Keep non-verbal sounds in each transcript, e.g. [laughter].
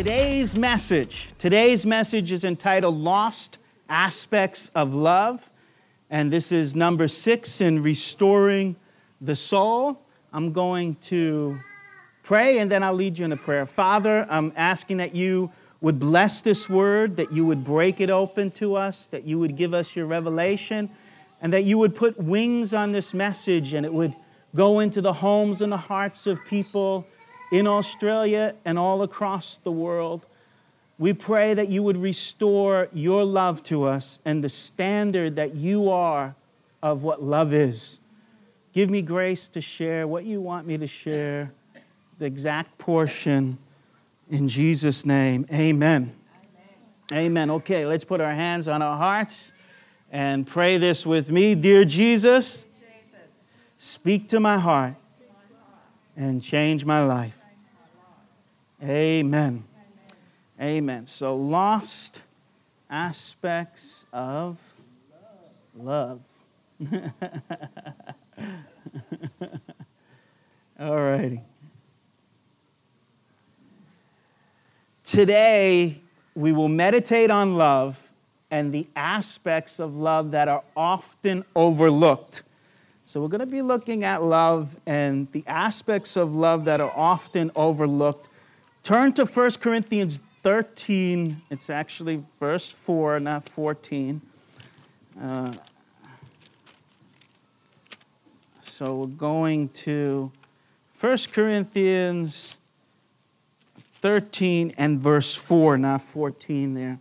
Today's message. Today's message is entitled Lost Aspects of Love. And this is number six in Restoring the Soul. I'm going to pray and then I'll lead you in a prayer. Father, I'm asking that you would bless this word, that you would break it open to us, that you would give us your revelation, and that you would put wings on this message and it would go into the homes and the hearts of people in Australia and all across the world. We pray that you would restore your love to us and the standard that you are of what love is. Give me grace to share what you want me to share, the exact portion. In Jesus' name, amen. Amen. amen. Okay, let's put our hands on our hearts and pray this with me. Dear Jesus, speak to my heart and change my life. Amen. Amen. So, lost aspects of love. [laughs] All righty. Today, we will meditate on love and the aspects of love that are often overlooked. So, we're going to be looking at love and the aspects of love that are often overlooked Turn to 1 Corinthians 13. It's actually verse 4, not 14. Uh, so we're going to 1 Corinthians 13 and verse 4, not 14 there.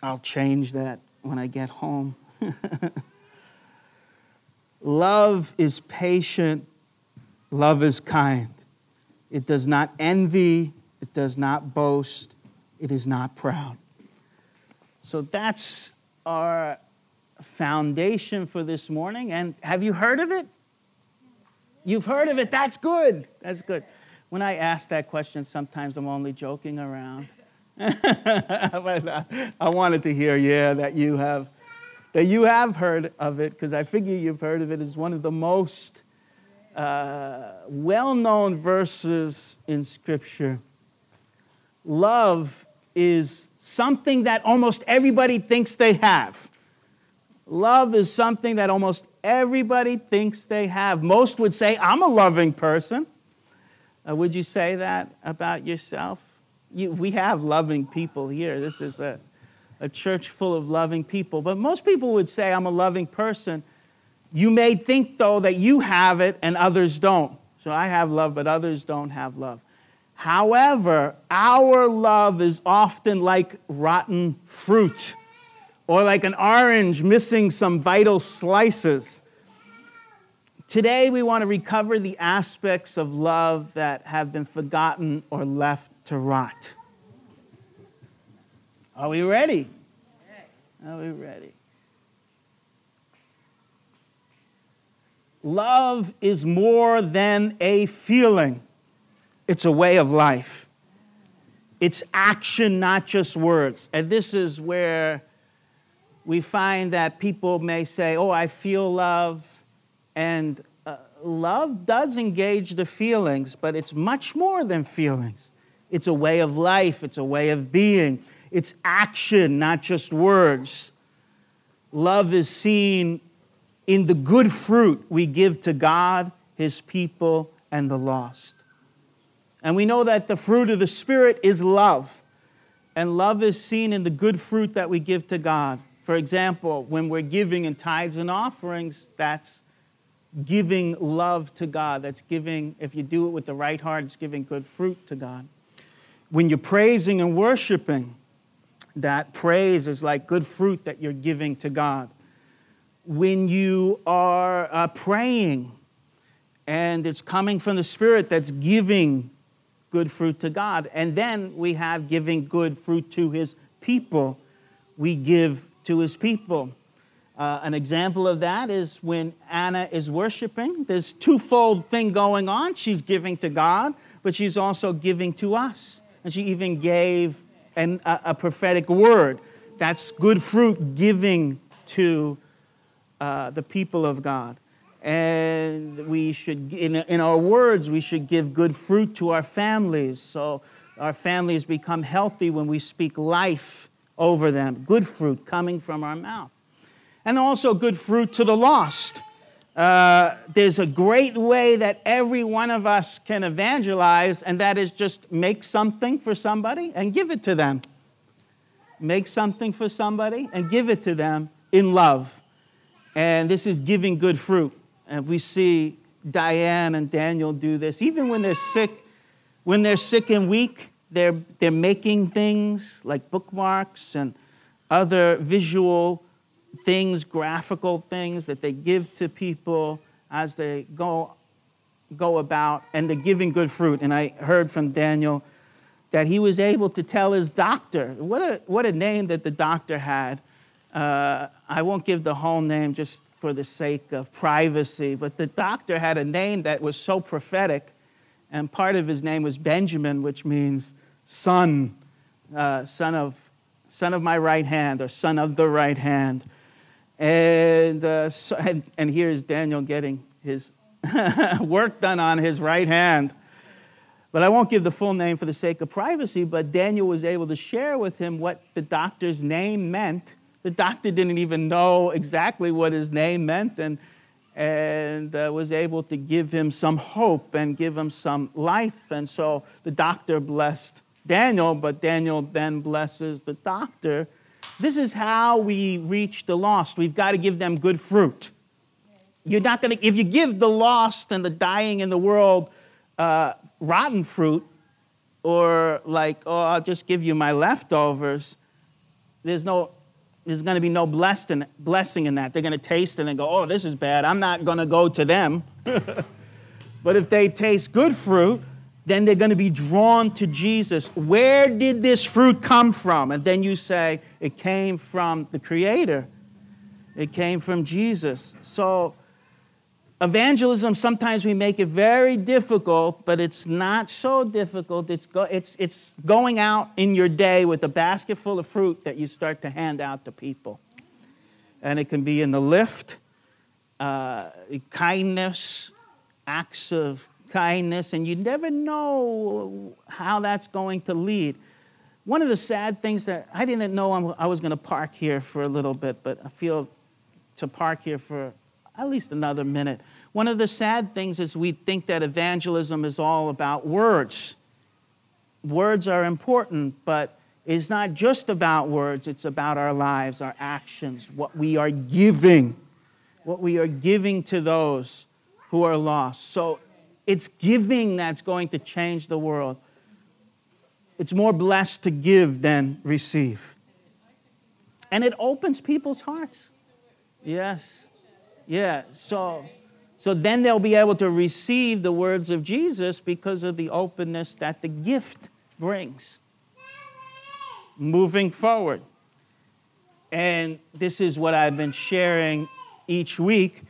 I'll change that when I get home. [laughs] love is patient, love is kind. It does not envy. It does not boast. It is not proud. So that's our foundation for this morning. And have you heard of it? You've heard of it. That's good. That's good. When I ask that question, sometimes I'm only joking around. [laughs] but uh, I wanted to hear, yeah, that you have that you have heard of it because I figure you've heard of it as one of the most uh, well known verses in Scripture. Love is something that almost everybody thinks they have. Love is something that almost everybody thinks they have. Most would say, I'm a loving person. Uh, would you say that about yourself? You, we have loving people here. This is a, a church full of loving people. But most people would say, I'm a loving person. You may think, though, that you have it and others don't. So I have love, but others don't have love. However, our love is often like rotten fruit or like an orange missing some vital slices. Today, we want to recover the aspects of love that have been forgotten or left to rot. Are we ready? Are we ready? Love is more than a feeling, it's a way of life. It's action, not just words. And this is where we find that people may say, Oh, I feel love. And uh, love does engage the feelings, but it's much more than feelings. It's a way of life, it's a way of being, it's action, not just words. Love is seen in the good fruit we give to God, His people, and the lost. And we know that the fruit of the Spirit is love. And love is seen in the good fruit that we give to God. For example, when we're giving in tithes and offerings, that's giving love to God. That's giving, if you do it with the right heart, it's giving good fruit to God. When you're praising and worshiping, that praise is like good fruit that you're giving to God. When you are uh, praying and it's coming from the Spirit that's giving good fruit to God. And then we have giving good fruit to His people. We give to His people. Uh, an example of that is when Anna is worshiping. There's twofold thing going on. She's giving to God, but she's also giving to us. And she even gave an, a, a prophetic word. That's good fruit giving to uh, the people of God. And we should, in, in our words, we should give good fruit to our families. So our families become healthy when we speak life over them. Good fruit coming from our mouth. And also good fruit to the lost. Uh, there's a great way that every one of us can evangelize, and that is just make something for somebody and give it to them. Make something for somebody and give it to them in love. And this is giving good fruit. And we see Diane and Daniel do this. Even when they're sick, when they're sick and weak, they're, they're making things like bookmarks and other visual things, graphical things that they give to people as they go, go about, and they're giving good fruit. And I heard from Daniel that he was able to tell his doctor, what a, what a name that the doctor had. Uh, I won't give the whole name just for the sake of privacy, but the doctor had a name that was so prophetic, and part of his name was Benjamin, which means son, uh, son, of, son of my right hand, or son of the right hand. And, uh, so, [laughs] and, and here's Daniel getting his [laughs] work done on his right hand. But I won't give the full name for the sake of privacy, but Daniel was able to share with him what the doctor's name meant. The doctor didn't even know exactly what his name meant and, and uh, was able to give him some hope and give him some life. And so the doctor blessed Daniel, but Daniel then blesses the doctor this is how we reach the lost. We've got to give them good fruit. You're not going to, if you give the lost and the dying in the world uh, rotten fruit, or like, oh, I'll just give you my leftovers, there's no, there's going to be no blessed in, blessing in that. They're going to taste it and go, oh, this is bad. I'm not going to go to them. [laughs] but if they taste good fruit, then they're going to be drawn to Jesus. Where did this fruit come from? And then you say, it came from the Creator, it came from Jesus. So, evangelism, sometimes we make it very difficult, but it's not so difficult. It's, go, it's, it's going out in your day with a basket full of fruit that you start to hand out to people. And it can be in the lift, uh, kindness, acts of kindness, and you never know how that's going to lead. One of the sad things that I didn't know I was going to park here for a little bit, but I feel to park here for at least another minute. One of the sad things is we think that evangelism is all about words. Words are important, but it's not just about words, it's about our lives, our actions, what we are giving, what we are giving to those who are lost. So it's giving that's going to change the world. It's more blessed to give than receive. And it opens people's hearts. Yes. Yeah. So, so then they'll be able to receive the words of Jesus because of the openness that the gift brings. Moving forward. And this is what I've been sharing each week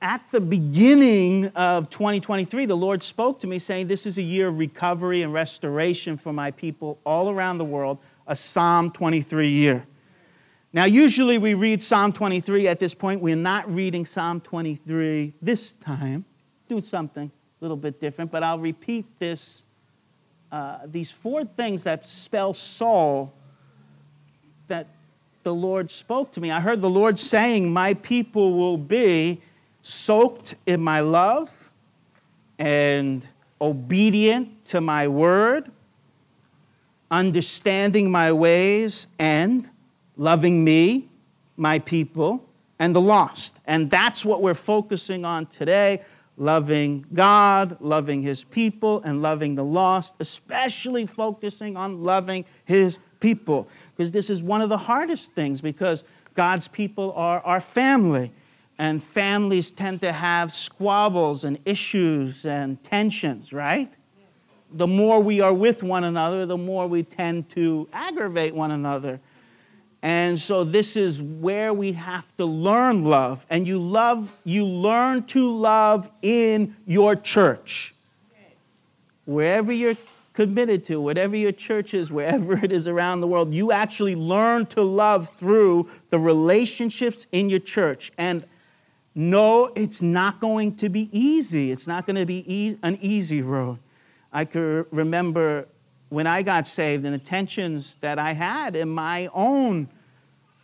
at the beginning of 2023, the Lord spoke to me saying, This is a year of recovery and restoration for my people all around the world, a Psalm 23 year. Now, usually we read Psalm 23 at this point. We're not reading Psalm 23 this time, Do something a little bit different, but I'll repeat this. Uh, these four things that spell Saul that the Lord spoke to me. I heard the Lord saying, My people will be soaked in my love and obedient to my word, understanding my ways, and loving me, my people, and the lost. And that's what we're focusing on today loving God, loving his people, and loving the lost, especially focusing on loving his people. Because this is one of the hardest things because God's people are our family. And families tend to have squabbles and issues and tensions, right? The more we are with one another, the more we tend to aggravate one another. And so this is where we have to learn love. And you love, you learn to love in your church. Wherever you're committed to, whatever your church is, wherever it is around the world, you actually learn to love through the relationships in your church. And no, it's not going to be easy. It's not going to be e- an easy road. I can remember when I got saved and the tensions that I had in my own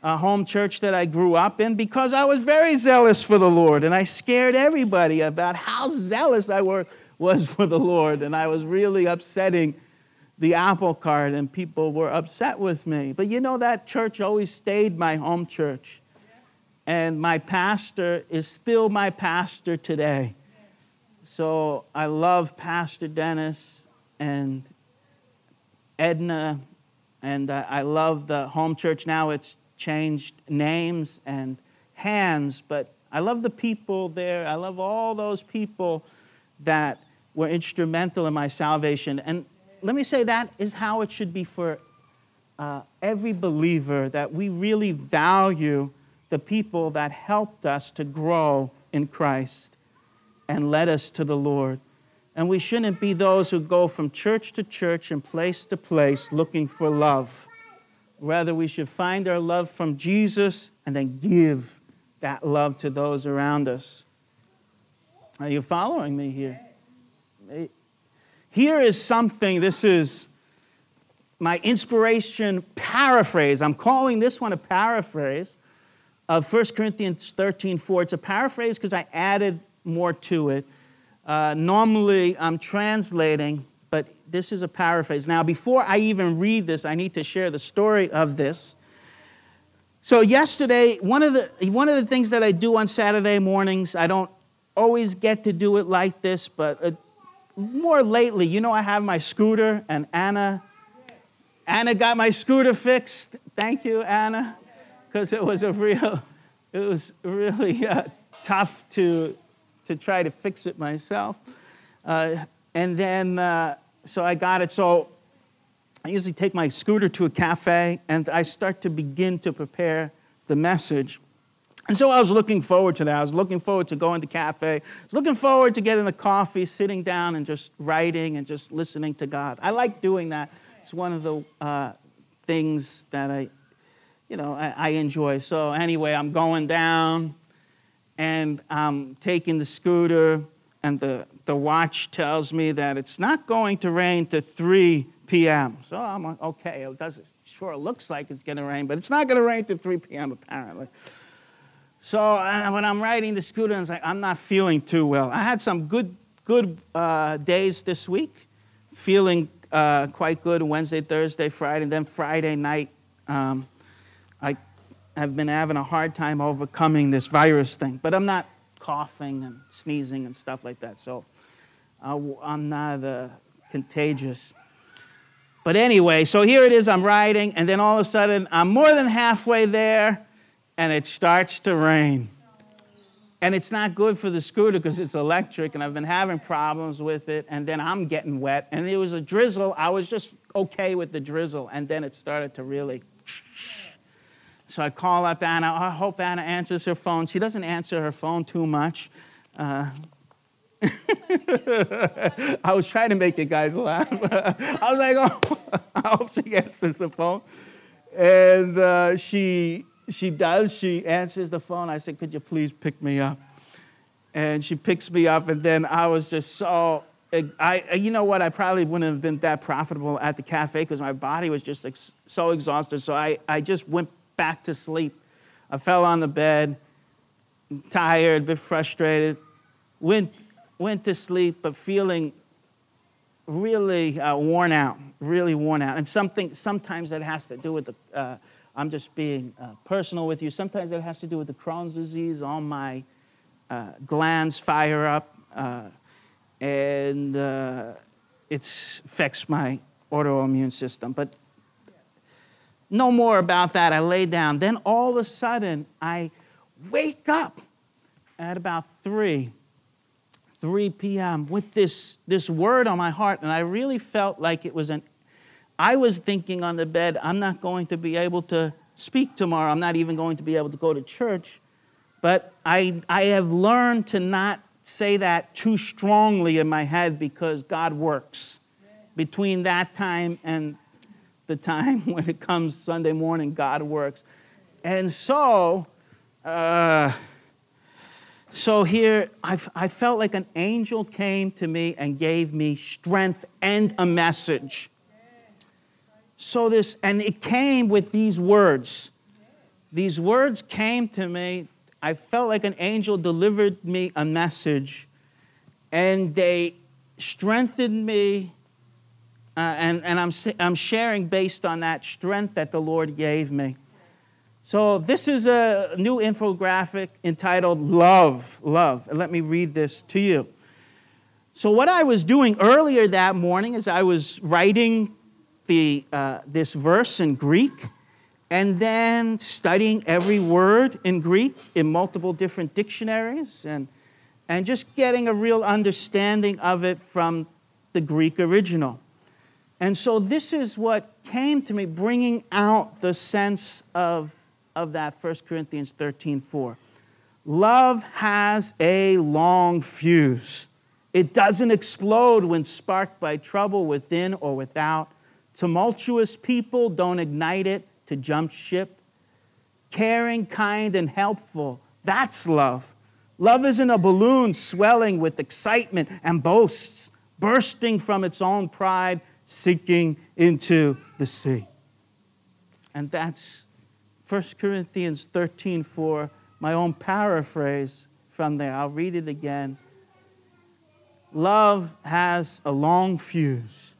uh, home church that I grew up in because I was very zealous for the Lord and I scared everybody about how zealous I were, was [laughs] for the Lord and I was really upsetting the apple cart and people were upset with me. But you know, that church always stayed my home church. And my pastor is still my pastor today. So I love Pastor Dennis and Edna, and uh, I love the home church. Now it's changed names and hands, but I love the people there. I love all those people that were instrumental in my salvation. And let me say that is how it should be for uh, every believer that we really value the people that helped us to grow in Christ and led us to the Lord. And we shouldn't be those who go from church to church and place to place looking for love. Rather, we should find our love from Jesus and then give that love to those around us. Are you following me here? Here is something, this is my inspiration paraphrase. I'm calling this one a paraphrase of 1 Corinthians 13 4. It's a paraphrase because I added more to it. Uh, normally, I'm translating, but this is a paraphrase. Now, before I even read this, I need to share the story of this. So, yesterday, one of the, one of the things that I do on Saturday mornings, I don't always get to do it like this, but uh, more lately, you know, I have my scooter, and Anna, Anna got my scooter fixed. Thank you, Anna, because it was a real, it was really uh, tough to to try to fix it myself. Uh, and then, uh, so I got it. So I usually take my scooter to a cafe and I start to begin to prepare the message. And so I was looking forward to that. I was looking forward to going to cafe. I was looking forward to getting a coffee, sitting down and just writing and just listening to God. I like doing that. It's one of the uh, things that I, you know, I, I enjoy. So anyway, I'm going down and I'm taking the scooter, and the, the watch tells me that it's not going to rain to 3 p.m. So I'm like, okay, it doesn't sure looks like it's going to rain, but it's not going to rain to 3 p.m. apparently. So uh, when I'm riding the scooter, it's like I'm not feeling too well. I had some good good uh, days this week, feeling uh, quite good Wednesday, Thursday, Friday, and then Friday night. Um, have been having a hard time overcoming this virus thing, but I'm not coughing and sneezing and stuff like that, so I'm not uh, contagious. But anyway, so here it is, I'm riding, and then all of a sudden, I'm more than halfway there, and it starts to rain. And it's not good for the scooter because it's electric, and I've been having problems with it, and then I'm getting wet. And it was a drizzle. I was just okay with the drizzle, and then it started to really so I call up Anna. I hope Anna answers her phone. She doesn't answer her phone too much. Uh, [laughs] I was trying to make you guys laugh. [laughs] I was like, oh, [laughs] I hope she answers the phone. And uh, she, she does. She answers the phone. I said, could you please pick me up? And she picks me up, and then I was just so I, you know what? I probably wouldn't have been that profitable at the cafe because my body was just ex- so exhausted. So I, I just went back to sleep. I fell on the bed, tired, a bit frustrated, went, went to sleep, but feeling really uh, worn out, really worn out. And something, sometimes that has to do with the, uh, I'm just being uh, personal with you, sometimes that has to do with the Crohn's disease. All my uh, glands fire up. uh, and uh, it affects my autoimmune system. But no more about that. I lay down. Then all of a sudden, I wake up at about 3, 3 p.m. with this, this word on my heart. And I really felt like it was an, I was thinking on the bed, I'm not going to be able to speak tomorrow. I'm not even going to be able to go to church. But I, I have learned to not say that too strongly in my head because God works. Between that time and the time [laughs] when it comes Sunday morning, God works. And so, uh, so here, I, I felt like an angel came to me and gave me strength and a message. So this, and it came with these words. These words came to me. I felt like an angel delivered me a message, and they strengthened me uh, and and I'm, I'm sharing based on that strength that the Lord gave me. So, this is a new infographic entitled Love, Love. And let me read this to you. So, what I was doing earlier that morning is I was writing the, uh, this verse in Greek and then studying every word in Greek in multiple different dictionaries and, and just getting a real understanding of it from the Greek original. And so this is what came to me, bringing out the sense of, of that 1 Corinthians 13 4. Love has a long fuse. It doesn't explode when sparked by trouble within or without. Tumultuous people don't ignite it to jump ship. Caring, kind, and helpful, that's love. Love isn't a balloon swelling with excitement and boasts, bursting from its own pride sinking into the sea. And that's 1 Corinthians 13 4, my own paraphrase from there. I'll read it again. Love has a long fuse.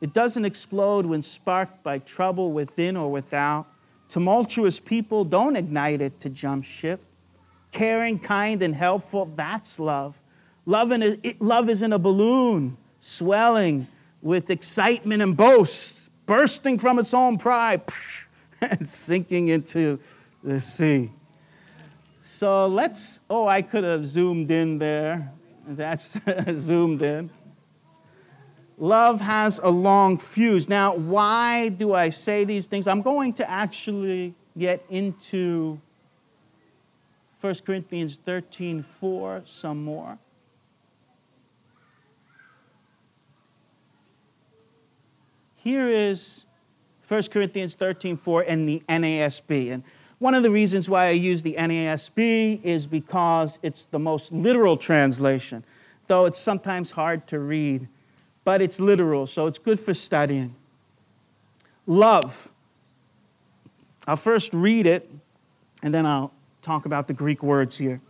It doesn't explode when sparked by trouble within or without. Tumultuous people don't ignite it to jump ship. Caring, kind, and helpful, that's love. Love, a, it, love is in a balloon, swelling, with excitement and boast, bursting from its own pride [laughs] and sinking into the sea. So let's, oh, I could have zoomed in there. That's [laughs] zoomed in. Love has a long fuse. Now, why do I say these things? I'm going to actually get into 1 Corinthians 13 4 some more. Here is 1 Corinthians 13 4 in the NASB. And one of the reasons why I use the NASB is because it's the most literal translation, though it's sometimes hard to read, but it's literal, so it's good for studying. Love. I'll first read it, and then I'll talk about the Greek words here.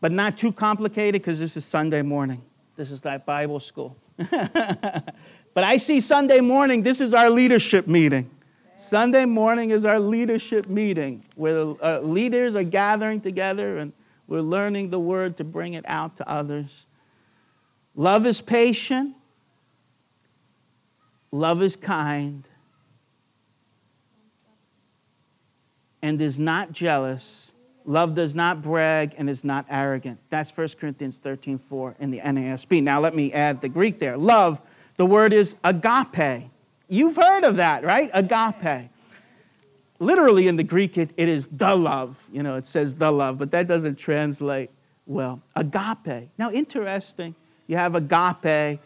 But not too complicated because this is Sunday morning. This is like Bible school. [laughs] But I see Sunday morning, this is our leadership meeting. Sunday morning is our leadership meeting where uh, leaders are gathering together and we're learning the word to bring it out to others. Love is patient, love is kind, and is not jealous. Love does not brag and is not arrogant. That's 1 Corinthians 13 4 in the NASB. Now let me add the Greek there. Love the word is agape. You've heard of that, right? Agape. Literally in the Greek, it, it is the love. You know, it says the love, but that doesn't translate well. Agape. Now, interesting. You have agape,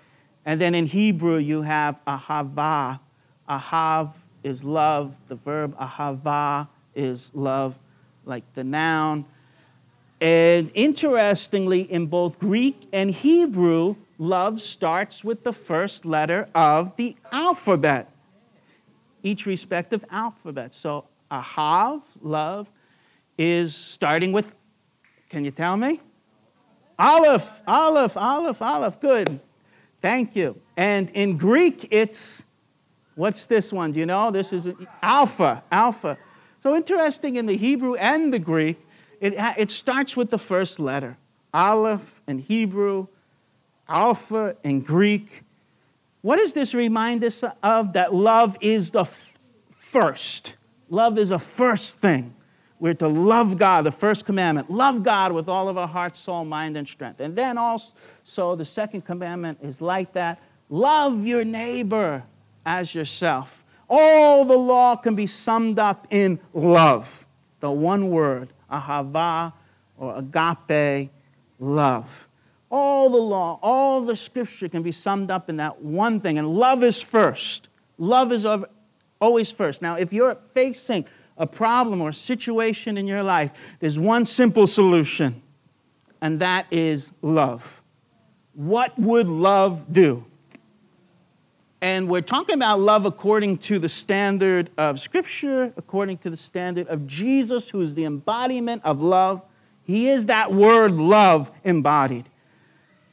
and then in Hebrew, you have ahava. Ahav is love. The verb ahava is love, like the noun. And interestingly, in both Greek and Hebrew, love starts with the first letter of the alphabet, each respective alphabet. So, ahav, love, is starting with, can you tell me? Aleph, Aleph, Aleph, Aleph. Good. Thank you. And in Greek, it's, what's this one? Do you know? This is Alpha, Alpha. So interesting in the Hebrew and the Greek, it, it starts with the first letter. Aleph in Hebrew, Alpha in Greek. What does this remind us of? That love is the f- first. Love is a first thing. We're to love God, the first commandment. Love God with all of our heart, soul, mind, and strength. And then also, the second commandment is like that love your neighbor as yourself. All the law can be summed up in love, the one word, ahava or agape, love. All the law, all the scripture can be summed up in that one thing, and love is first. Love is always first. Now, if you're facing a problem or a situation in your life, there's one simple solution, and that is love. What would love do? And we're talking about love according to the standard of Scripture, according to the standard of Jesus, who is the embodiment of love. He is that word love embodied.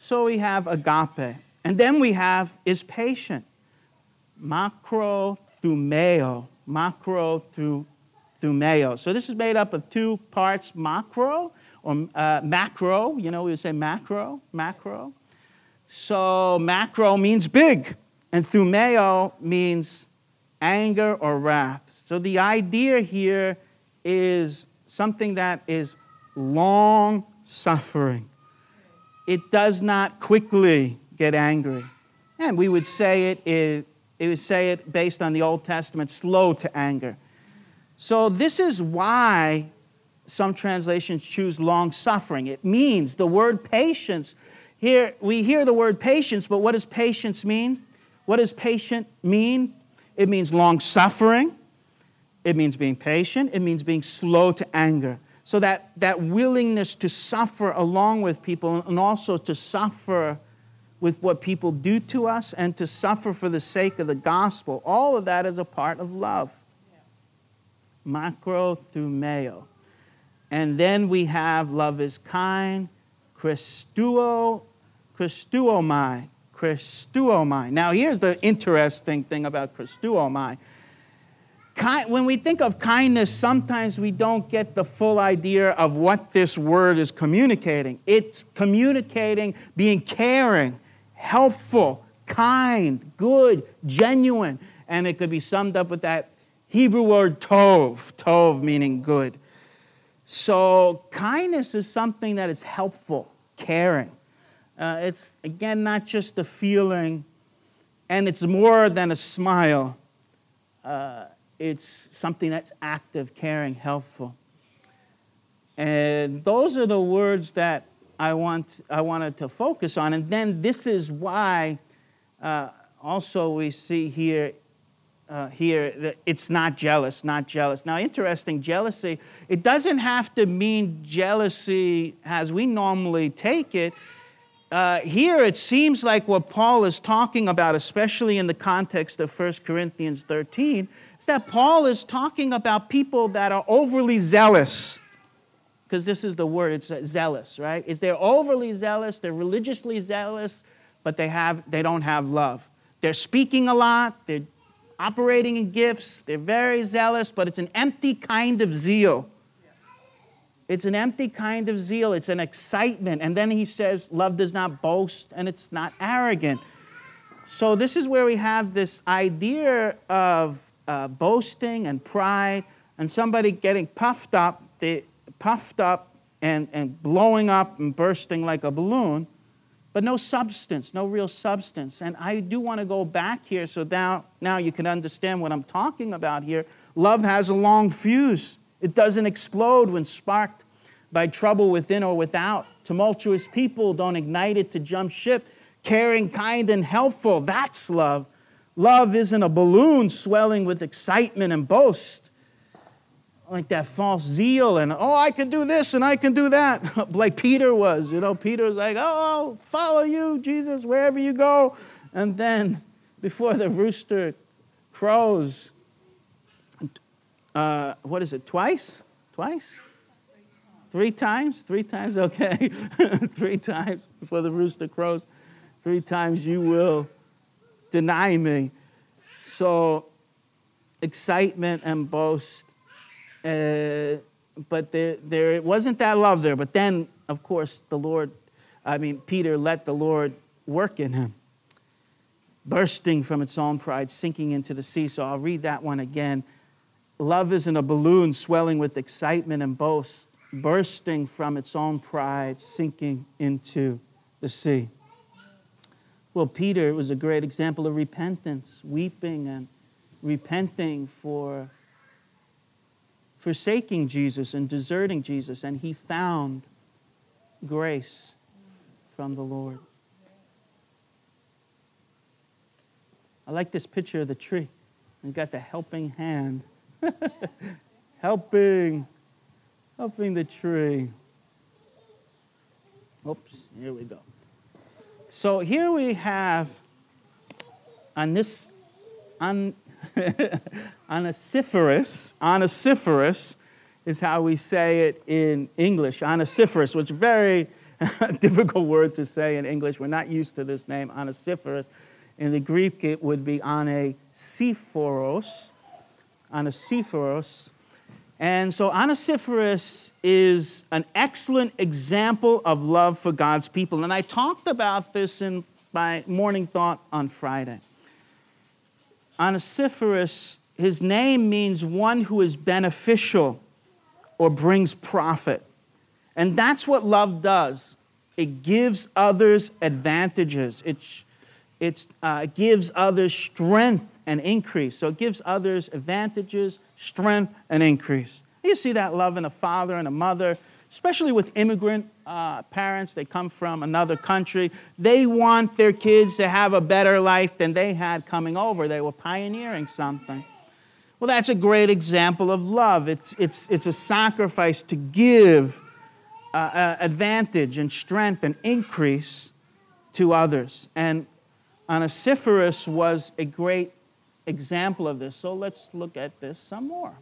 So we have agape. And then we have is patient. Macro thumeo. Macro through thumeo. So this is made up of two parts macro or uh, macro. You know, we would say macro, macro. So macro means big. And thumeo means anger or wrath. So the idea here is something that is long suffering. It does not quickly get angry. And we would say it, it, it would say it based on the Old Testament, slow to anger. So this is why some translations choose long suffering. It means the word patience. Here we hear the word patience, but what does patience mean? What does patient mean? It means long suffering. It means being patient. It means being slow to anger. So that, that willingness to suffer along with people and also to suffer with what people do to us and to suffer for the sake of the gospel, all of that is a part of love. Macro thumeo. And then we have love is kind, Christuo, Christuomai. Christuomai. Now, here's the interesting thing about Christuomai. When we think of kindness, sometimes we don't get the full idea of what this word is communicating. It's communicating being caring, helpful, kind, good, genuine. And it could be summed up with that Hebrew word tov, tov meaning good. So, kindness is something that is helpful, caring. Uh, it's, again, not just a feeling, and it's more than a smile. Uh, it's something that's active, caring, helpful. And those are the words that I, want, I wanted to focus on. And then this is why uh, also we see here, uh, here that it's not jealous, not jealous. Now, interesting, jealousy, it doesn't have to mean jealousy as we normally take it uh, here it seems like what Paul is talking about, especially in the context of 1 Corinthians 13, is that Paul is talking about people that are overly zealous. Because this is the word, it's zealous, right? Is they're overly zealous, they're religiously zealous, but they, have, they don't have love. They're speaking a lot, they're operating in gifts, they're very zealous, but it's an empty kind of zeal. It's an empty kind of zeal, it's an excitement. And then he says, Love does not boast and it's not arrogant. So, this is where we have this idea of uh, boasting and pride and somebody getting puffed up, they, puffed up and, and blowing up and bursting like a balloon, but no substance, no real substance. And I do want to go back here so now, now you can understand what I'm talking about here. Love has a long fuse. It doesn't explode when sparked by trouble within or without. Tumultuous people don't ignite it to jump ship. Caring, kind, and helpful, that's love. Love isn't a balloon swelling with excitement and boast. Like that false zeal and, oh, I can do this and I can do that. [laughs] like Peter was. You know, Peter was like, oh, I'll follow you, Jesus, wherever you go. And then before the rooster crows, uh, what is it, twice? Twice? Three times? Three times? [laughs] Okay. [laughs] Three times before the rooster crows. Three times you will deny me. So, excitement and boast. Uh, but there, there wasn't that love there. But then of course, the Lord, I mean, Peter let the Lord work in him, bursting from its own pride, sinking into the sea. So I'll read that one again. Love isn't a balloon swelling with excitement and boast, bursting from its own pride, sinking into the sea. Well, Peter was a great example of repentance, weeping and repenting for forsaking Jesus and deserting Jesus, and he found grace from the Lord. I like this picture of the tree. We've got the helping hand. [laughs] helping, helping the tree. Oops, here we go. So here we have on this on onesiphorus is how we say it in English. Onesiphorus, which is a very [laughs] difficult word to say in English. We're not used to this name, onesiphorus. In the Greek, it would be onesiphoros. Onesiphorus. And so Onesiphorus is an excellent example of love for God's people. And I talked about this in my morning thought on Friday. Onesiphorus, his name means one who is beneficial or brings profit. And that's what love does it gives others advantages, it, it uh, gives others strength and increase. So it gives others advantages, strength, and increase. You see that love in a father and a mother, especially with immigrant uh, parents. They come from another country. They want their kids to have a better life than they had coming over. They were pioneering something. Well, that's a great example of love. It's, it's, it's a sacrifice to give uh, uh, advantage and strength and increase to others. And Onesiphorus was a great example of this. So let's look at this some more.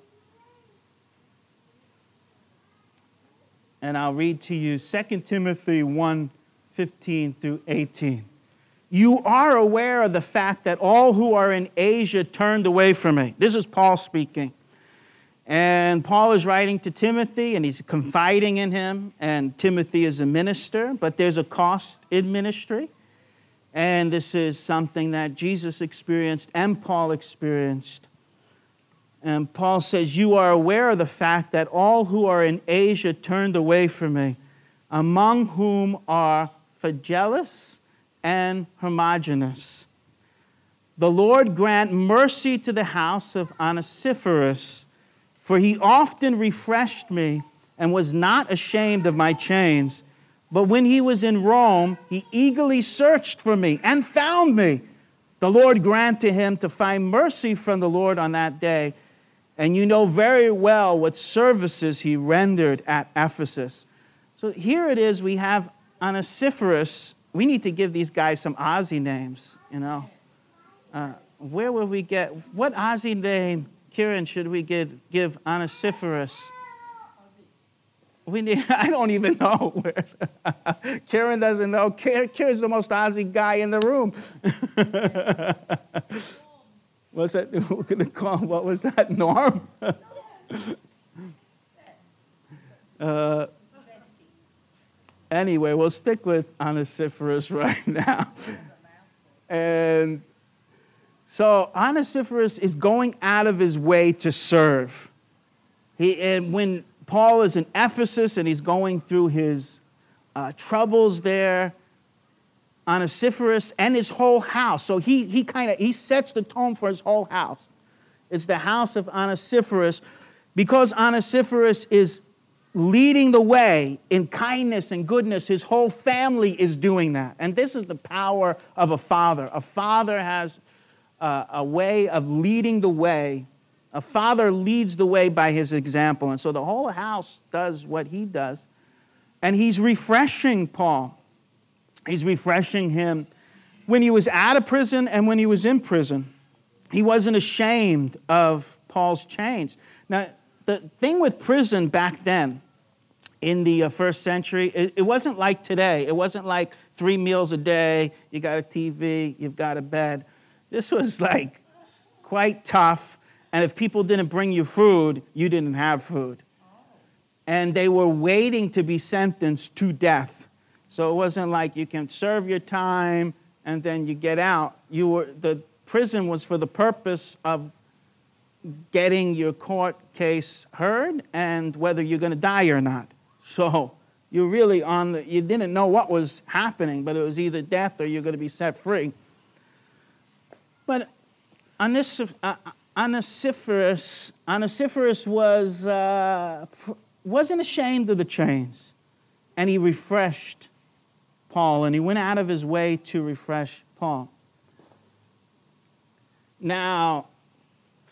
And I'll read to you 2 Timothy 1 15 through 18. You are aware of the fact that all who are in Asia turned away from me. This is Paul speaking. And Paul is writing to Timothy and he's confiding in him. And Timothy is a minister, but there's a cost in ministry. And this is something that Jesus experienced and Paul experienced. And Paul says, You are aware of the fact that all who are in Asia turned away from me, among whom are Phygelus and Hermogenes. The Lord grant mercy to the house of Onesiphorus, for he often refreshed me and was not ashamed of my chains. But when he was in Rome, he eagerly searched for me and found me. The Lord granted him to find mercy from the Lord on that day. And you know very well what services he rendered at Ephesus. So here it is, we have Onesiphorus. We need to give these guys some Aussie names, you know. Uh, where will we get, what Aussie name, Kieran, should we give, give Onesiphorus? We need, [laughs] I don't even know where. [laughs] Karen doesn't know. Karen's the most Aussie guy in the room. [laughs] What's that? We're going to call What was that? Norm? uh, anyway, we'll stick with Onesiphorus right now. And so Onesiphorus is going out of his way to serve. He, and when Paul is in Ephesus and he's going through his uh, troubles there. Onesiphorus and his whole house. So he, he kind of he sets the tone for his whole house. It's the house of Onesiphorus because Onesiphorus is leading the way in kindness and goodness. His whole family is doing that. And this is the power of a father. A father has uh, a way of leading the way a father leads the way by his example. And so the whole house does what he does. And he's refreshing Paul. He's refreshing him when he was out of prison and when he was in prison. He wasn't ashamed of Paul's chains. Now, the thing with prison back then, in the uh, first century, it, it wasn't like today. It wasn't like three meals a day, you got a TV, you've got a bed. This was like quite tough and if people didn't bring you food, you didn't have food. and they were waiting to be sentenced to death. So it wasn't like you can serve your time and then you get out. You were, the prison was for the purpose of getting your court case heard and whether you're going to die or not. So you're really on the, you didn't know what was happening, but it was either death or you're going to be set free. But Onesiphorus, uh, Onesiphorus was, uh, wasn't ashamed of the chains, and he refreshed Paul, and he went out of his way to refresh Paul. Now,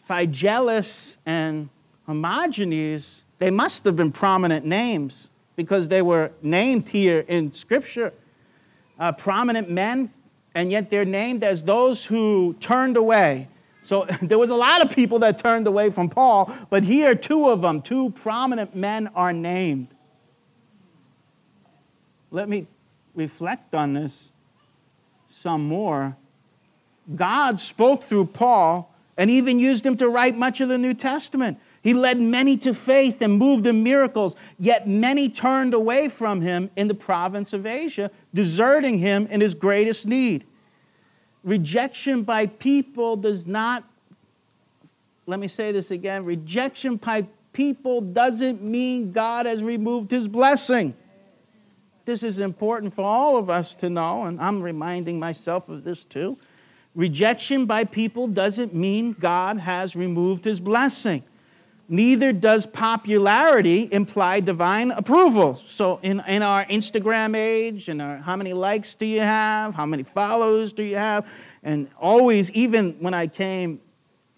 Phygelus and Hermogenes, they must have been prominent names because they were named here in Scripture. Uh, prominent men, and yet they're named as those who turned away. So [laughs] there was a lot of people that turned away from Paul, but here two of them, two prominent men are named. Let me reflect on this some more. God spoke through Paul and even used him to write much of the New Testament. He led many to faith and moved in miracles, yet many turned away from him in the province of Asia, deserting him in his greatest need. Rejection by people does not, let me say this again rejection by people doesn't mean God has removed his blessing. This is important for all of us to know, and I'm reminding myself of this too. Rejection by people doesn't mean God has removed his blessing. Neither does popularity imply divine approval. So, in, in our Instagram age, and our, how many likes do you have? How many follows do you have? And always, even when I came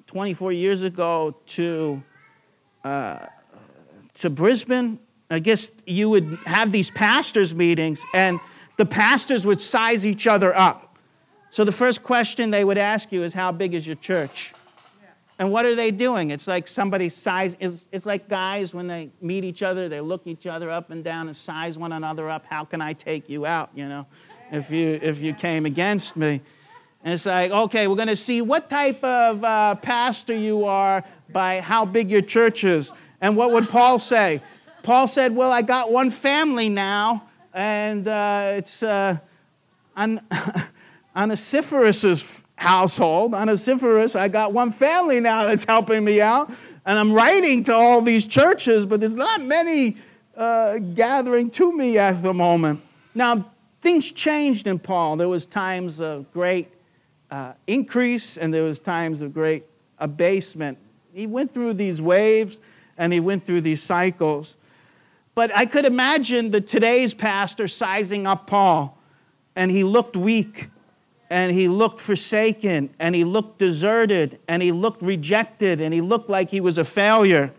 24 years ago to, uh, to Brisbane, I guess you would have these pastors' meetings, and the pastors would size each other up. So the first question they would ask you is, How big is your church? And what are they doing? It's like somebody size, it's, it's like guys when they meet each other, they look each other up and down and size one another up. How can I take you out, you know, if you, if you came against me? And it's like, okay, we're going to see what type of uh, pastor you are by how big your church is. And what would Paul say? Paul said, well, I got one family now, and uh, it's uh, Onesiphorus's [laughs] household. Onesiphorus, I got one family now that's helping me out. And I'm writing to all these churches, but there's not many uh, gathering to me at the moment. Now, things changed in Paul. There was times of great uh, increase and there was times of great abasement. He went through these waves and he went through these cycles. But I could imagine the today's pastor sizing up Paul and he looked weak and he looked forsaken and he looked deserted and he looked rejected and he looked like he was a failure.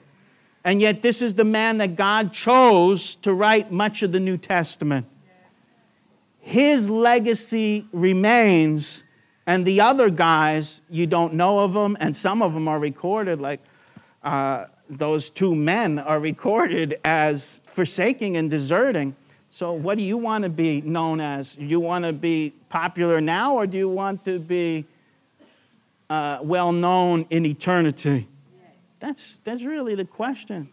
And yet, this is the man that God chose to write much of the New Testament. His legacy remains, and the other guys, you don't know of them, and some of them are recorded, like uh, those two men are recorded as forsaking and deserting. So, what do you want to be known as? You want to be popular now, or do you want to be uh, well known in eternity? That's, that's really the question.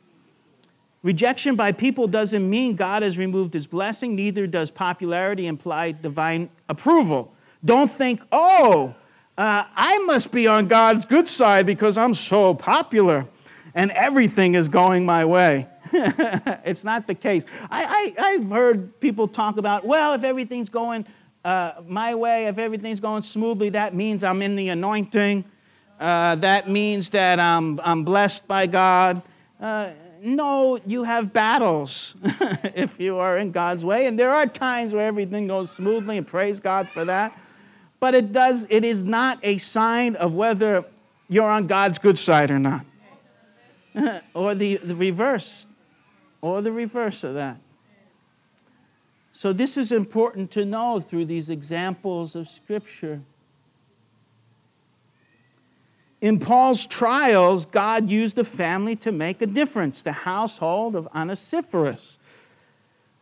Rejection by people doesn't mean God has removed his blessing, neither does popularity imply divine approval. Don't think, oh, uh, I must be on God's good side because I'm so popular and everything is going my way. [laughs] it's not the case. I, I, have heard people talk about, well, if everything's going uh, my way, if everything's going smoothly, that means I'm in the anointing. Uh, that means that I'm, I'm blessed by God. Uh, no, you have battles [laughs] if you are in God's way. And there are times where everything goes smoothly, and praise God for that. But it, does, it is not a sign of whether you're on God's good side or not. [laughs] or the, the reverse or the reverse of that. So, this is important to know through these examples of Scripture. In Paul's trials, God used the family to make a difference, the household of Onesiphorus.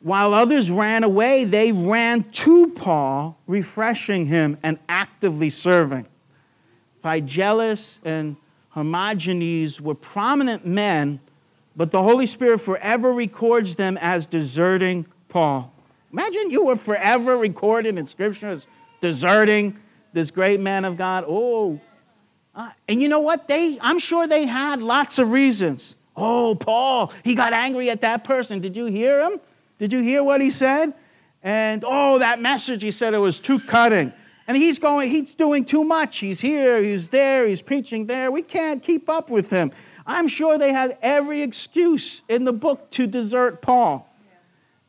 While others ran away, they ran to Paul, refreshing him and actively serving. Phygelus and Hermogenes were prominent men but the Holy Spirit forever records them as deserting Paul. Imagine you were forever recorded in Scripture as deserting this great man of God. Oh, uh, and you know what? They, I'm sure they had lots of reasons. Oh, Paul, he got angry at that person. Did you hear him? Did you hear what he said? And oh, that message, he said it was too cutting. And he's going, he's doing too much. He's here, he's there, he's preaching there. We can't keep up with him. I'm sure they had every excuse in the book to desert Paul.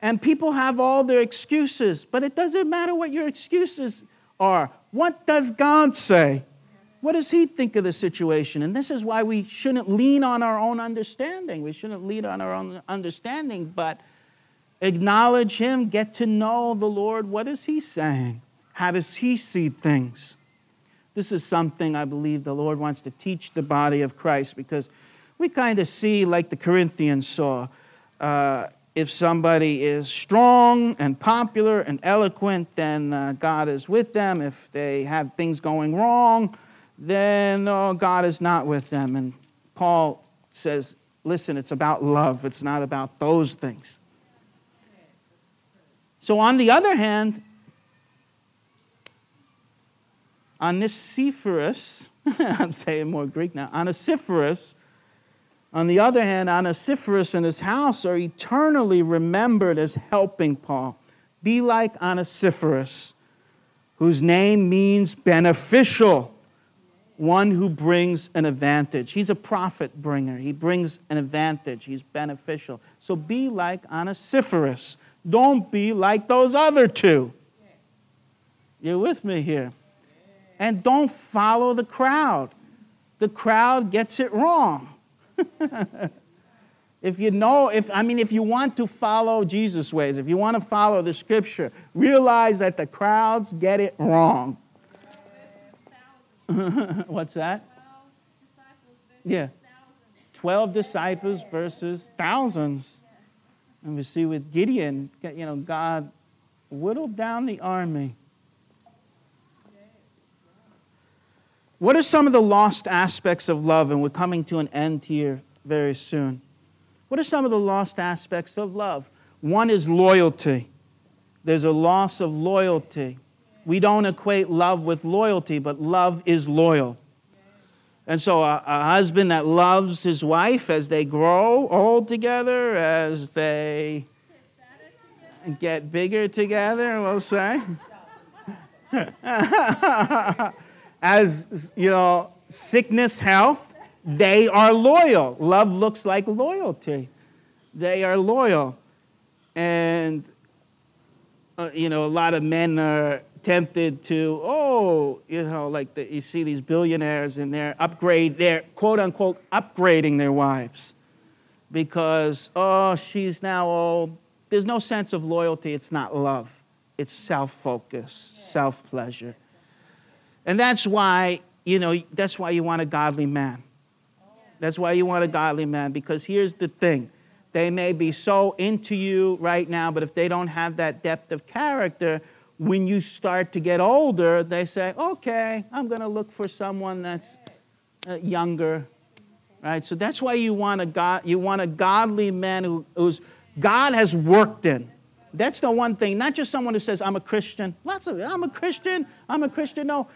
And people have all their excuses, but it doesn't matter what your excuses are. What does God say? What does He think of the situation? And this is why we shouldn't lean on our own understanding. We shouldn't lean on our own understanding, but acknowledge Him, get to know the Lord. What is He saying? How does He see things? This is something I believe the Lord wants to teach the body of Christ because we kind of see, like the Corinthians saw, uh, if somebody is strong and popular and eloquent, then uh, God is with them. If they have things going wrong, then oh, God is not with them. And Paul says, listen, it's about love, it's not about those things. So, on the other hand, Onesiphorus, [laughs] I'm saying more Greek now, Onesiphorus, on the other hand, Onesiphorus and his house are eternally remembered as helping Paul. Be like Onesiphorus, whose name means beneficial, one who brings an advantage. He's a profit bringer, he brings an advantage, he's beneficial. So be like Onesiphorus. Don't be like those other two. You're with me here. And don't follow the crowd. The crowd gets it wrong. [laughs] if you know, if I mean, if you want to follow Jesus' ways, if you want to follow the scripture, realize that the crowds get it wrong. [laughs] What's that? Yeah. 12 disciples versus thousands. And we see with Gideon, you know, God whittled down the army. What are some of the lost aspects of love? And we're coming to an end here very soon. What are some of the lost aspects of love? One is loyalty. There's a loss of loyalty. We don't equate love with loyalty, but love is loyal. And so, a, a, husband that loves his wife as they grow old together, as they get bigger together, we'll say. [laughs] as, you know, sickness, health, they are loyal. Love looks like loyalty. They are loyal. And, uh, you know, a lot of men are tempted to, oh, you know, like the, you see these billionaires and they're upgrade, they're quote unquote upgrading their wives because, oh, she's now old. There's no sense of loyalty. It's not love, it's self focus, self pleasure. And that's why, you know, that's why you want a godly man. That's why you want a godly man, because here's the thing. They may be so into you right now, but if they don't have that depth of character, when you start to get older, they say, okay, I'm going to look for someone that's uh, younger. Right? So that's why you want a, God, you want a godly man who, who's God has worked in. That's the one thing, not just someone who says, I'm a Christian. Lots of, I'm a Christian, I'm a Christian. No,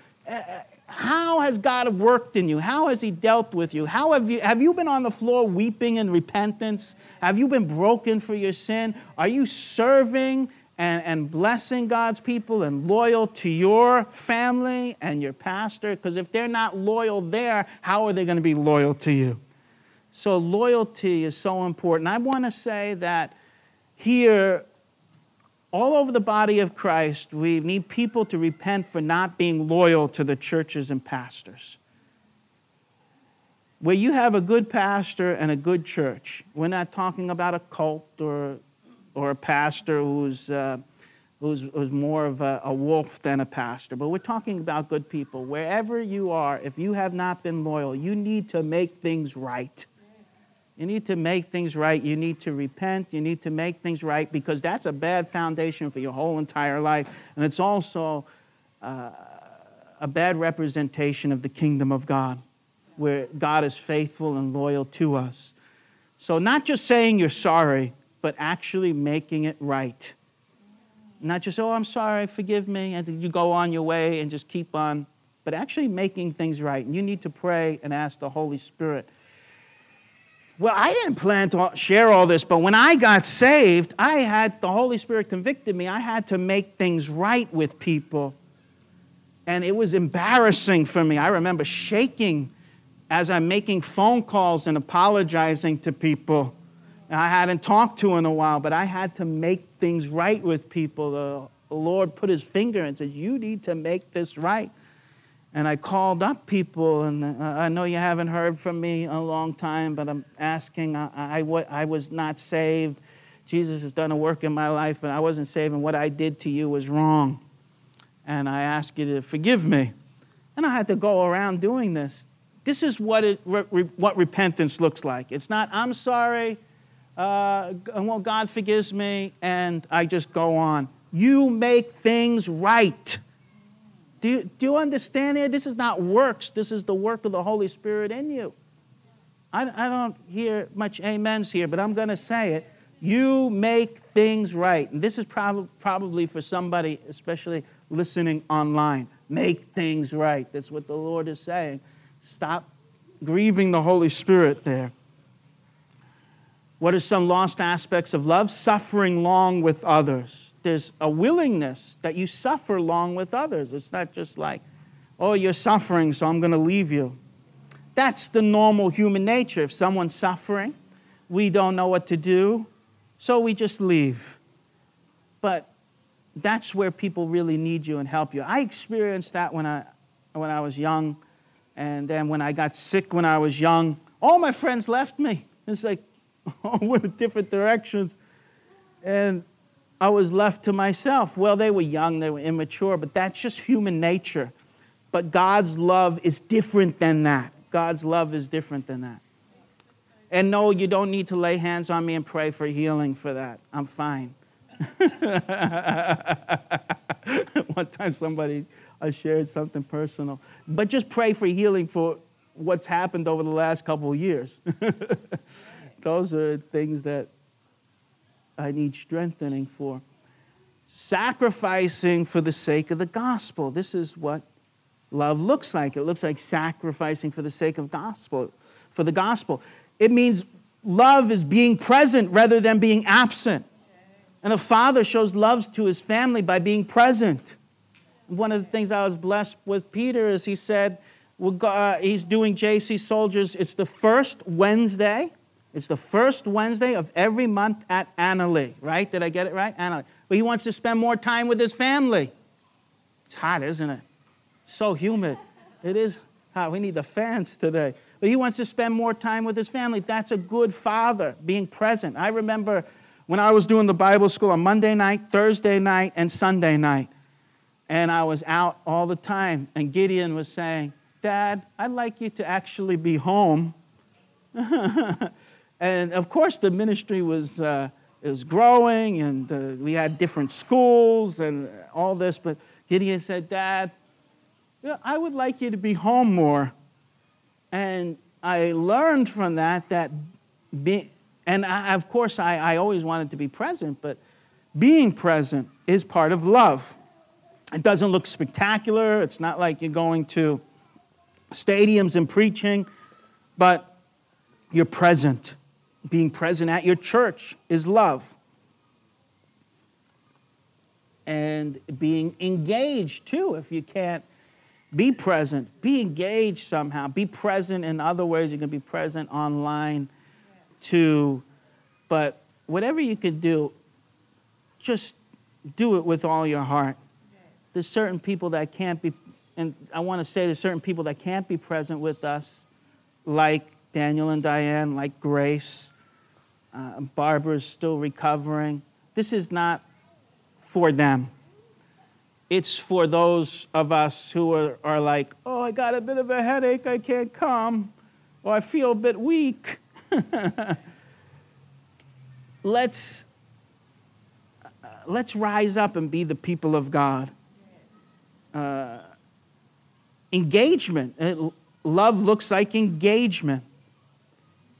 how has God worked in you? How has He dealt with you? How have you have you been on the floor weeping in repentance? Have you been broken for your sin? Are you serving and, and blessing God's people and loyal to your family and your pastor? Because if they're not loyal there, how are they going to be loyal to you? So loyalty is so important. I want to say that here all over the body of Christ, we need people to repent for not being loyal to the churches and pastors. Where you have a good pastor and a good church, we're not talking about a cult or, or a pastor who's, uh, who's, who's more of a, a wolf than a pastor, but we're talking about good people. Wherever you are, if you have not been loyal, you need to make things right. You need to make things right. You need to repent. You need to make things right because that's a bad foundation for your whole entire life. And it's also uh, a bad representation of the kingdom of God, where God is faithful and loyal to us. So, not just saying you're sorry, but actually making it right. Not just, oh, I'm sorry, forgive me, and you go on your way and just keep on, but actually making things right. And you need to pray and ask the Holy Spirit. Well, I didn't plan to share all this, but when I got saved, I had the Holy Spirit convicted me. I had to make things right with people. And it was embarrassing for me. I remember shaking as I'm making phone calls and apologizing to people I hadn't talked to in a while, but I had to make things right with people. The Lord put his finger and said, You need to make this right. And I called up people, and uh, I know you haven't heard from me a long time, but I'm asking. I, I, I was not saved. Jesus has done a work in my life, and I wasn't saved, and what I did to you was wrong. And I ask you to forgive me. And I had to go around doing this. This is what, it, what repentance looks like. It's not, I'm sorry, uh, well, God forgives me, and I just go on. You make things right. Do you, do you understand it? This is not works, this is the work of the Holy Spirit in you. I, I don't hear much amens here, but I'm going to say it. You make things right. And this is prob- probably for somebody, especially listening online. Make things right. That's what the Lord is saying. Stop grieving the Holy Spirit there. What are some lost aspects of love? Suffering long with others. There's a willingness that you suffer long with others. It's not just like, oh, you're suffering, so I'm going to leave you. That's the normal human nature. If someone's suffering, we don't know what to do, so we just leave. But that's where people really need you and help you. I experienced that when I, when I was young, and then when I got sick when I was young, all my friends left me. It's like, [laughs] all went different directions. And I was left to myself. Well, they were young, they were immature, but that's just human nature. But God's love is different than that. God's love is different than that. And no, you don't need to lay hands on me and pray for healing for that. I'm fine. [laughs] One time somebody I shared something personal. But just pray for healing for what's happened over the last couple of years. [laughs] those are things that I need strengthening for. Sacrificing for the sake of the gospel. This is what love looks like. It looks like sacrificing for the sake of gospel, for the gospel. It means love is being present rather than being absent. And a father shows love to his family by being present. One of the things I was blessed with Peter is he said, well, uh, he's doing JC Soldiers. It's the first Wednesday it's the first Wednesday of every month at Annerley, right? Did I get it right? Annerley. But he wants to spend more time with his family. It's hot, isn't it? So humid. It is hot. We need the fans today. But he wants to spend more time with his family. That's a good father, being present. I remember when I was doing the Bible school on Monday night, Thursday night, and Sunday night. And I was out all the time. And Gideon was saying, Dad, I'd like you to actually be home. [laughs] And of course, the ministry was, uh, was growing, and uh, we had different schools and all this. But Gideon said, Dad, I would like you to be home more. And I learned from that that, being, and I, of course, I, I always wanted to be present, but being present is part of love. It doesn't look spectacular. It's not like you're going to stadiums and preaching, but you're present being present at your church is love. And being engaged too, if you can't be present, be engaged somehow. Be present in other ways. You can be present online too. But whatever you can do, just do it with all your heart. There's certain people that can't be, and I want to say there's certain people that can't be present with us, like Daniel and Diane, like Grace, uh, Barbara's still recovering. This is not for them. It's for those of us who are, are like, oh, I got a bit of a headache, I can't come, or I feel a bit weak. [laughs] let's, uh, let's rise up and be the people of God. Uh, engagement. Love looks like engagement.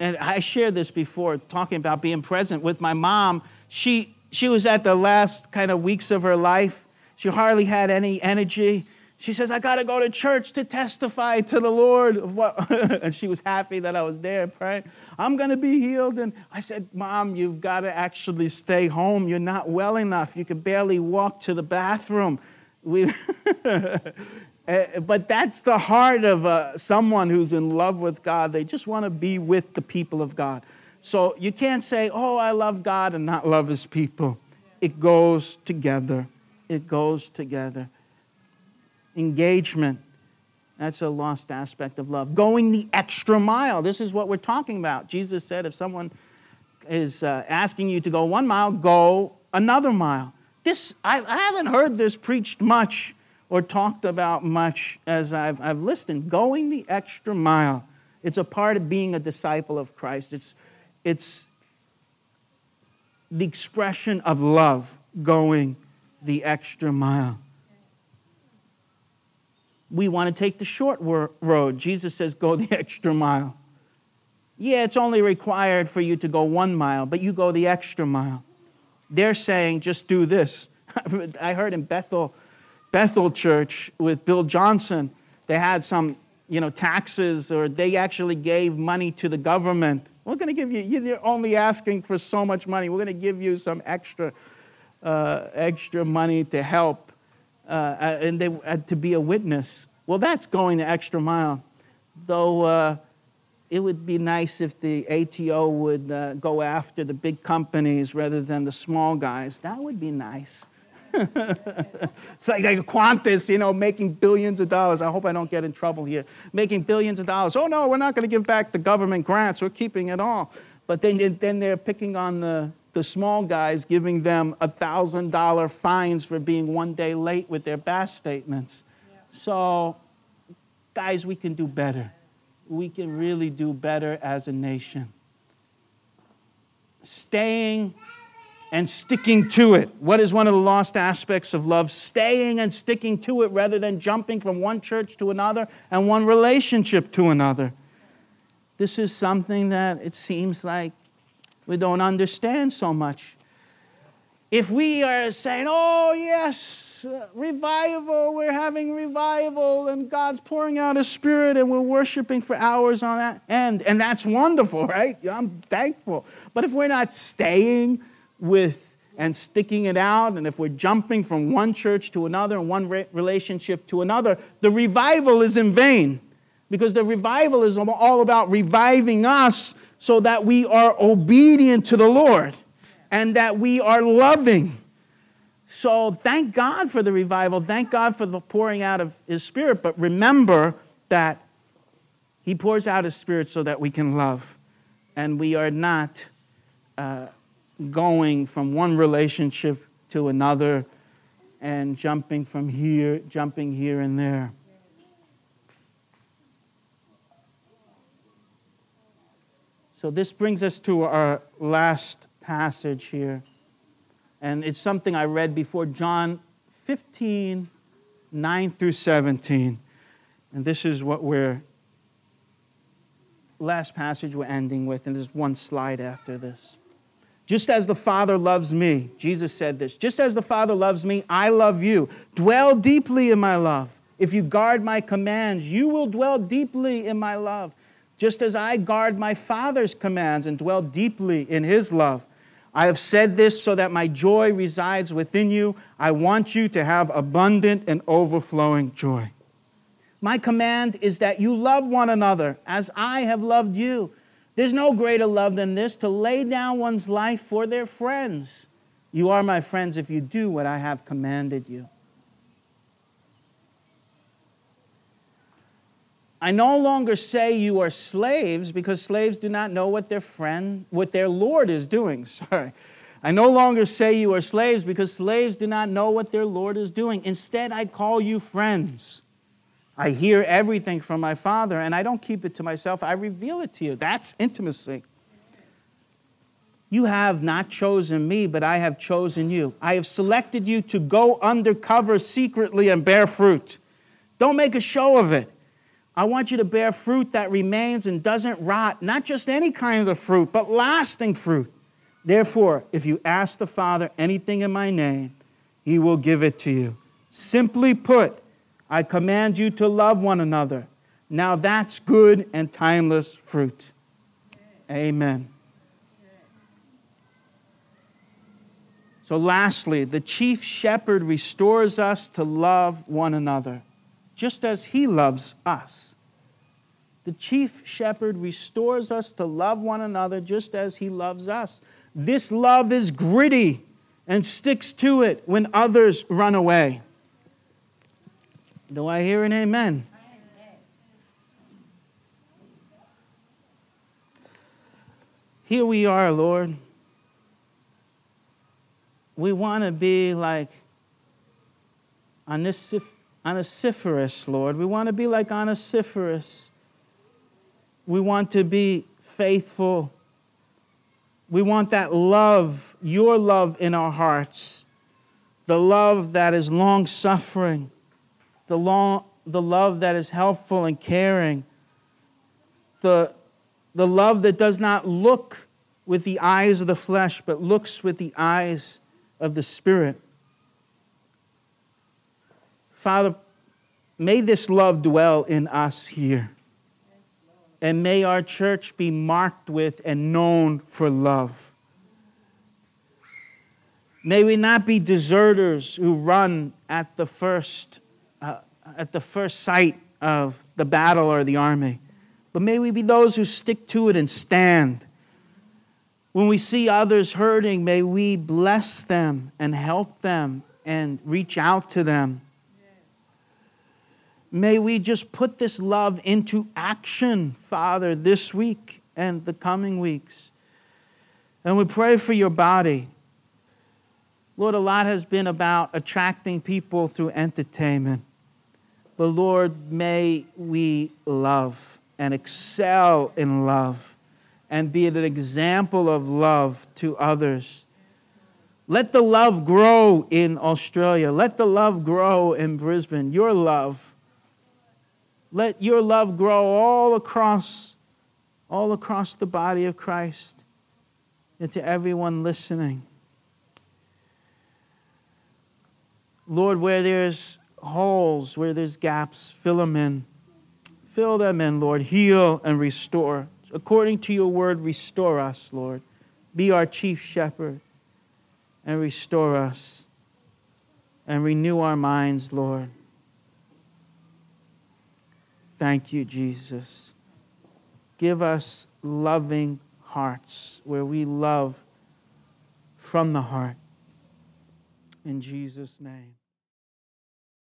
And I shared this before, talking about being present with my mom. She, she was at the last kind of weeks of her life. She hardly had any energy. She says, I got to go to church to testify to the Lord. [laughs] and she was happy that I was there praying. I'm going to be healed. And I said, Mom, you've got to actually stay home. You're not well enough. You can barely walk to the bathroom. We [laughs] eh, but that's the heart of uh, someone who's in love with God. They just want to be with the people of God. So you can't say, Oh, I love God and not love his people. It goes together. It goes together. Engagement. That's a lost aspect of love. Going the extra mile. This is what we're talking about. Jesus said, if someone is uh, asking you to go one mile, go another mile. This, I, I haven't heard this preached much or talked about much as I've, I've listened. Going the extra mile. It's a part of being a disciple of Christ. It's, it's the expression of love, going the extra mile we want to take the short road. Jesus says, go the [laughs] extra mile. Yeah, it's only required for you to go one mile, but you go the extra mile. They're saying, just do this. [laughs] I heard in Bethel, Bethel Church with Bill Johnson, they had some, you know, taxes, or they actually gave money to the government. We're going to give you, you're only asking for so much money. We're going to give you some extra, uh, extra money to help uh, uh, and they had to be a witness. Well, that's going the extra mile. Though uh, it would be nice if the ATO would uh, go after the big companies rather than the small guys. That would be nice. [laughs] it's like, like Qantas, you know, making billions of dollars. I hope I don't get in trouble here. Making billions of dollars. Oh, no, we're not going to give back the government grants. We're keeping it all. But then, then they're picking on the, the small guys giving them $1,000 fines for being one day late with their BAS statements. Yeah. So, guys, we can do better. We can really do better as a nation. Staying and sticking to it. What is one of the lost aspects of love? Staying and sticking to it rather than jumping from one church to another and one relationship to another. This is something that it seems like we don't understand so much. If we are saying, oh, yes, uh, revival, we're having revival, and God's pouring out His Spirit, and we're worshiping for hours on that end, and that's wonderful, right? I'm thankful. But if we're not staying with and sticking it out, and if we're jumping from one church to another and one re- relationship to another, the revival is in vain. Because the revival is all about reviving us so that we are obedient to the Lord and that we are loving. So thank God for the revival. Thank God for the pouring out of His Spirit. But remember that He pours out His Spirit so that we can love. And we are not uh, going from one relationship to another and jumping from here, jumping here and there. So this brings us to our last passage here. And it's something I read before John 15, 9 through 17. And this is what we're, last passage we're ending with, and there's one slide after this. Just as the Father loves me, Jesus said this, just as the Father loves me, I love you. Dwell deeply in my love. If you guard my commands, you will dwell deeply in my love just as I guard my Father's commands and dwell deeply in his love. I have said this so that my joy resides within you. I want you to have abundant and overflowing joy. My command is that you love one another as I have loved you. There's no greater love than this to lay down one's life for their friends. You are my friends if you do what I have commanded you. I no longer say you are slaves because slaves do not know what their friend, what their Lord is doing. [laughs] Sorry. I no longer say you are slaves because slaves do not know what their Lord is doing. Instead, I call you friends. I hear everything from my Father, and I don't keep it to myself. I reveal it to you. That's intimacy. You have not chosen me, but I have chosen you. I have selected you to go undercover secretly and bear fruit. Don't make a show of it. I want you to bear fruit that remains and doesn't rot, not just any kind of fruit, but lasting fruit. Therefore, if you ask the Father anything in my name, he will give it to you. Simply put, I command you to love one another. Now that's good and timeless fruit. Amen. So, lastly, the chief shepherd restores us to love one another, just as he loves us. The chief shepherd restores us to love one another just as he loves us. This love is gritty and sticks to it when others run away. Do I hear an amen? Here we are, Lord. We want to be like Onesiphorus, Lord. We want to be like Onesiphorus. We want to be faithful. We want that love, your love in our hearts, the love that is long suffering, the, long, the love that is helpful and caring, the, the love that does not look with the eyes of the flesh, but looks with the eyes of the Spirit. Father, may this love dwell in us here. And may our church be marked with and known for love. May we not be deserters who run at the first, at the first sight of the battle or the army, but may we be those who stick to it and stand when we see others hurting, may we bless them and help them and reach out to them. May we just put this love into action, Father, this week and the coming weeks. And we pray for your body. Lord, a lot has been about attracting people through entertainment. But Lord, may we love and excel in love and be an example of love to others. Let the love grow in Australia. Let the love grow in Brisbane. Your love. Let your love grow all across all across the body of Christ and to everyone listening. Lord, where there's holes, where there's gaps, fill them in. Fill them in, Lord. Heal and restore according to your word, restore us, Lord. Be our chief shepherd and restore us and renew our minds, Lord. Thank you, Jesus. Give us loving hearts where we love from the heart. In Jesus' name.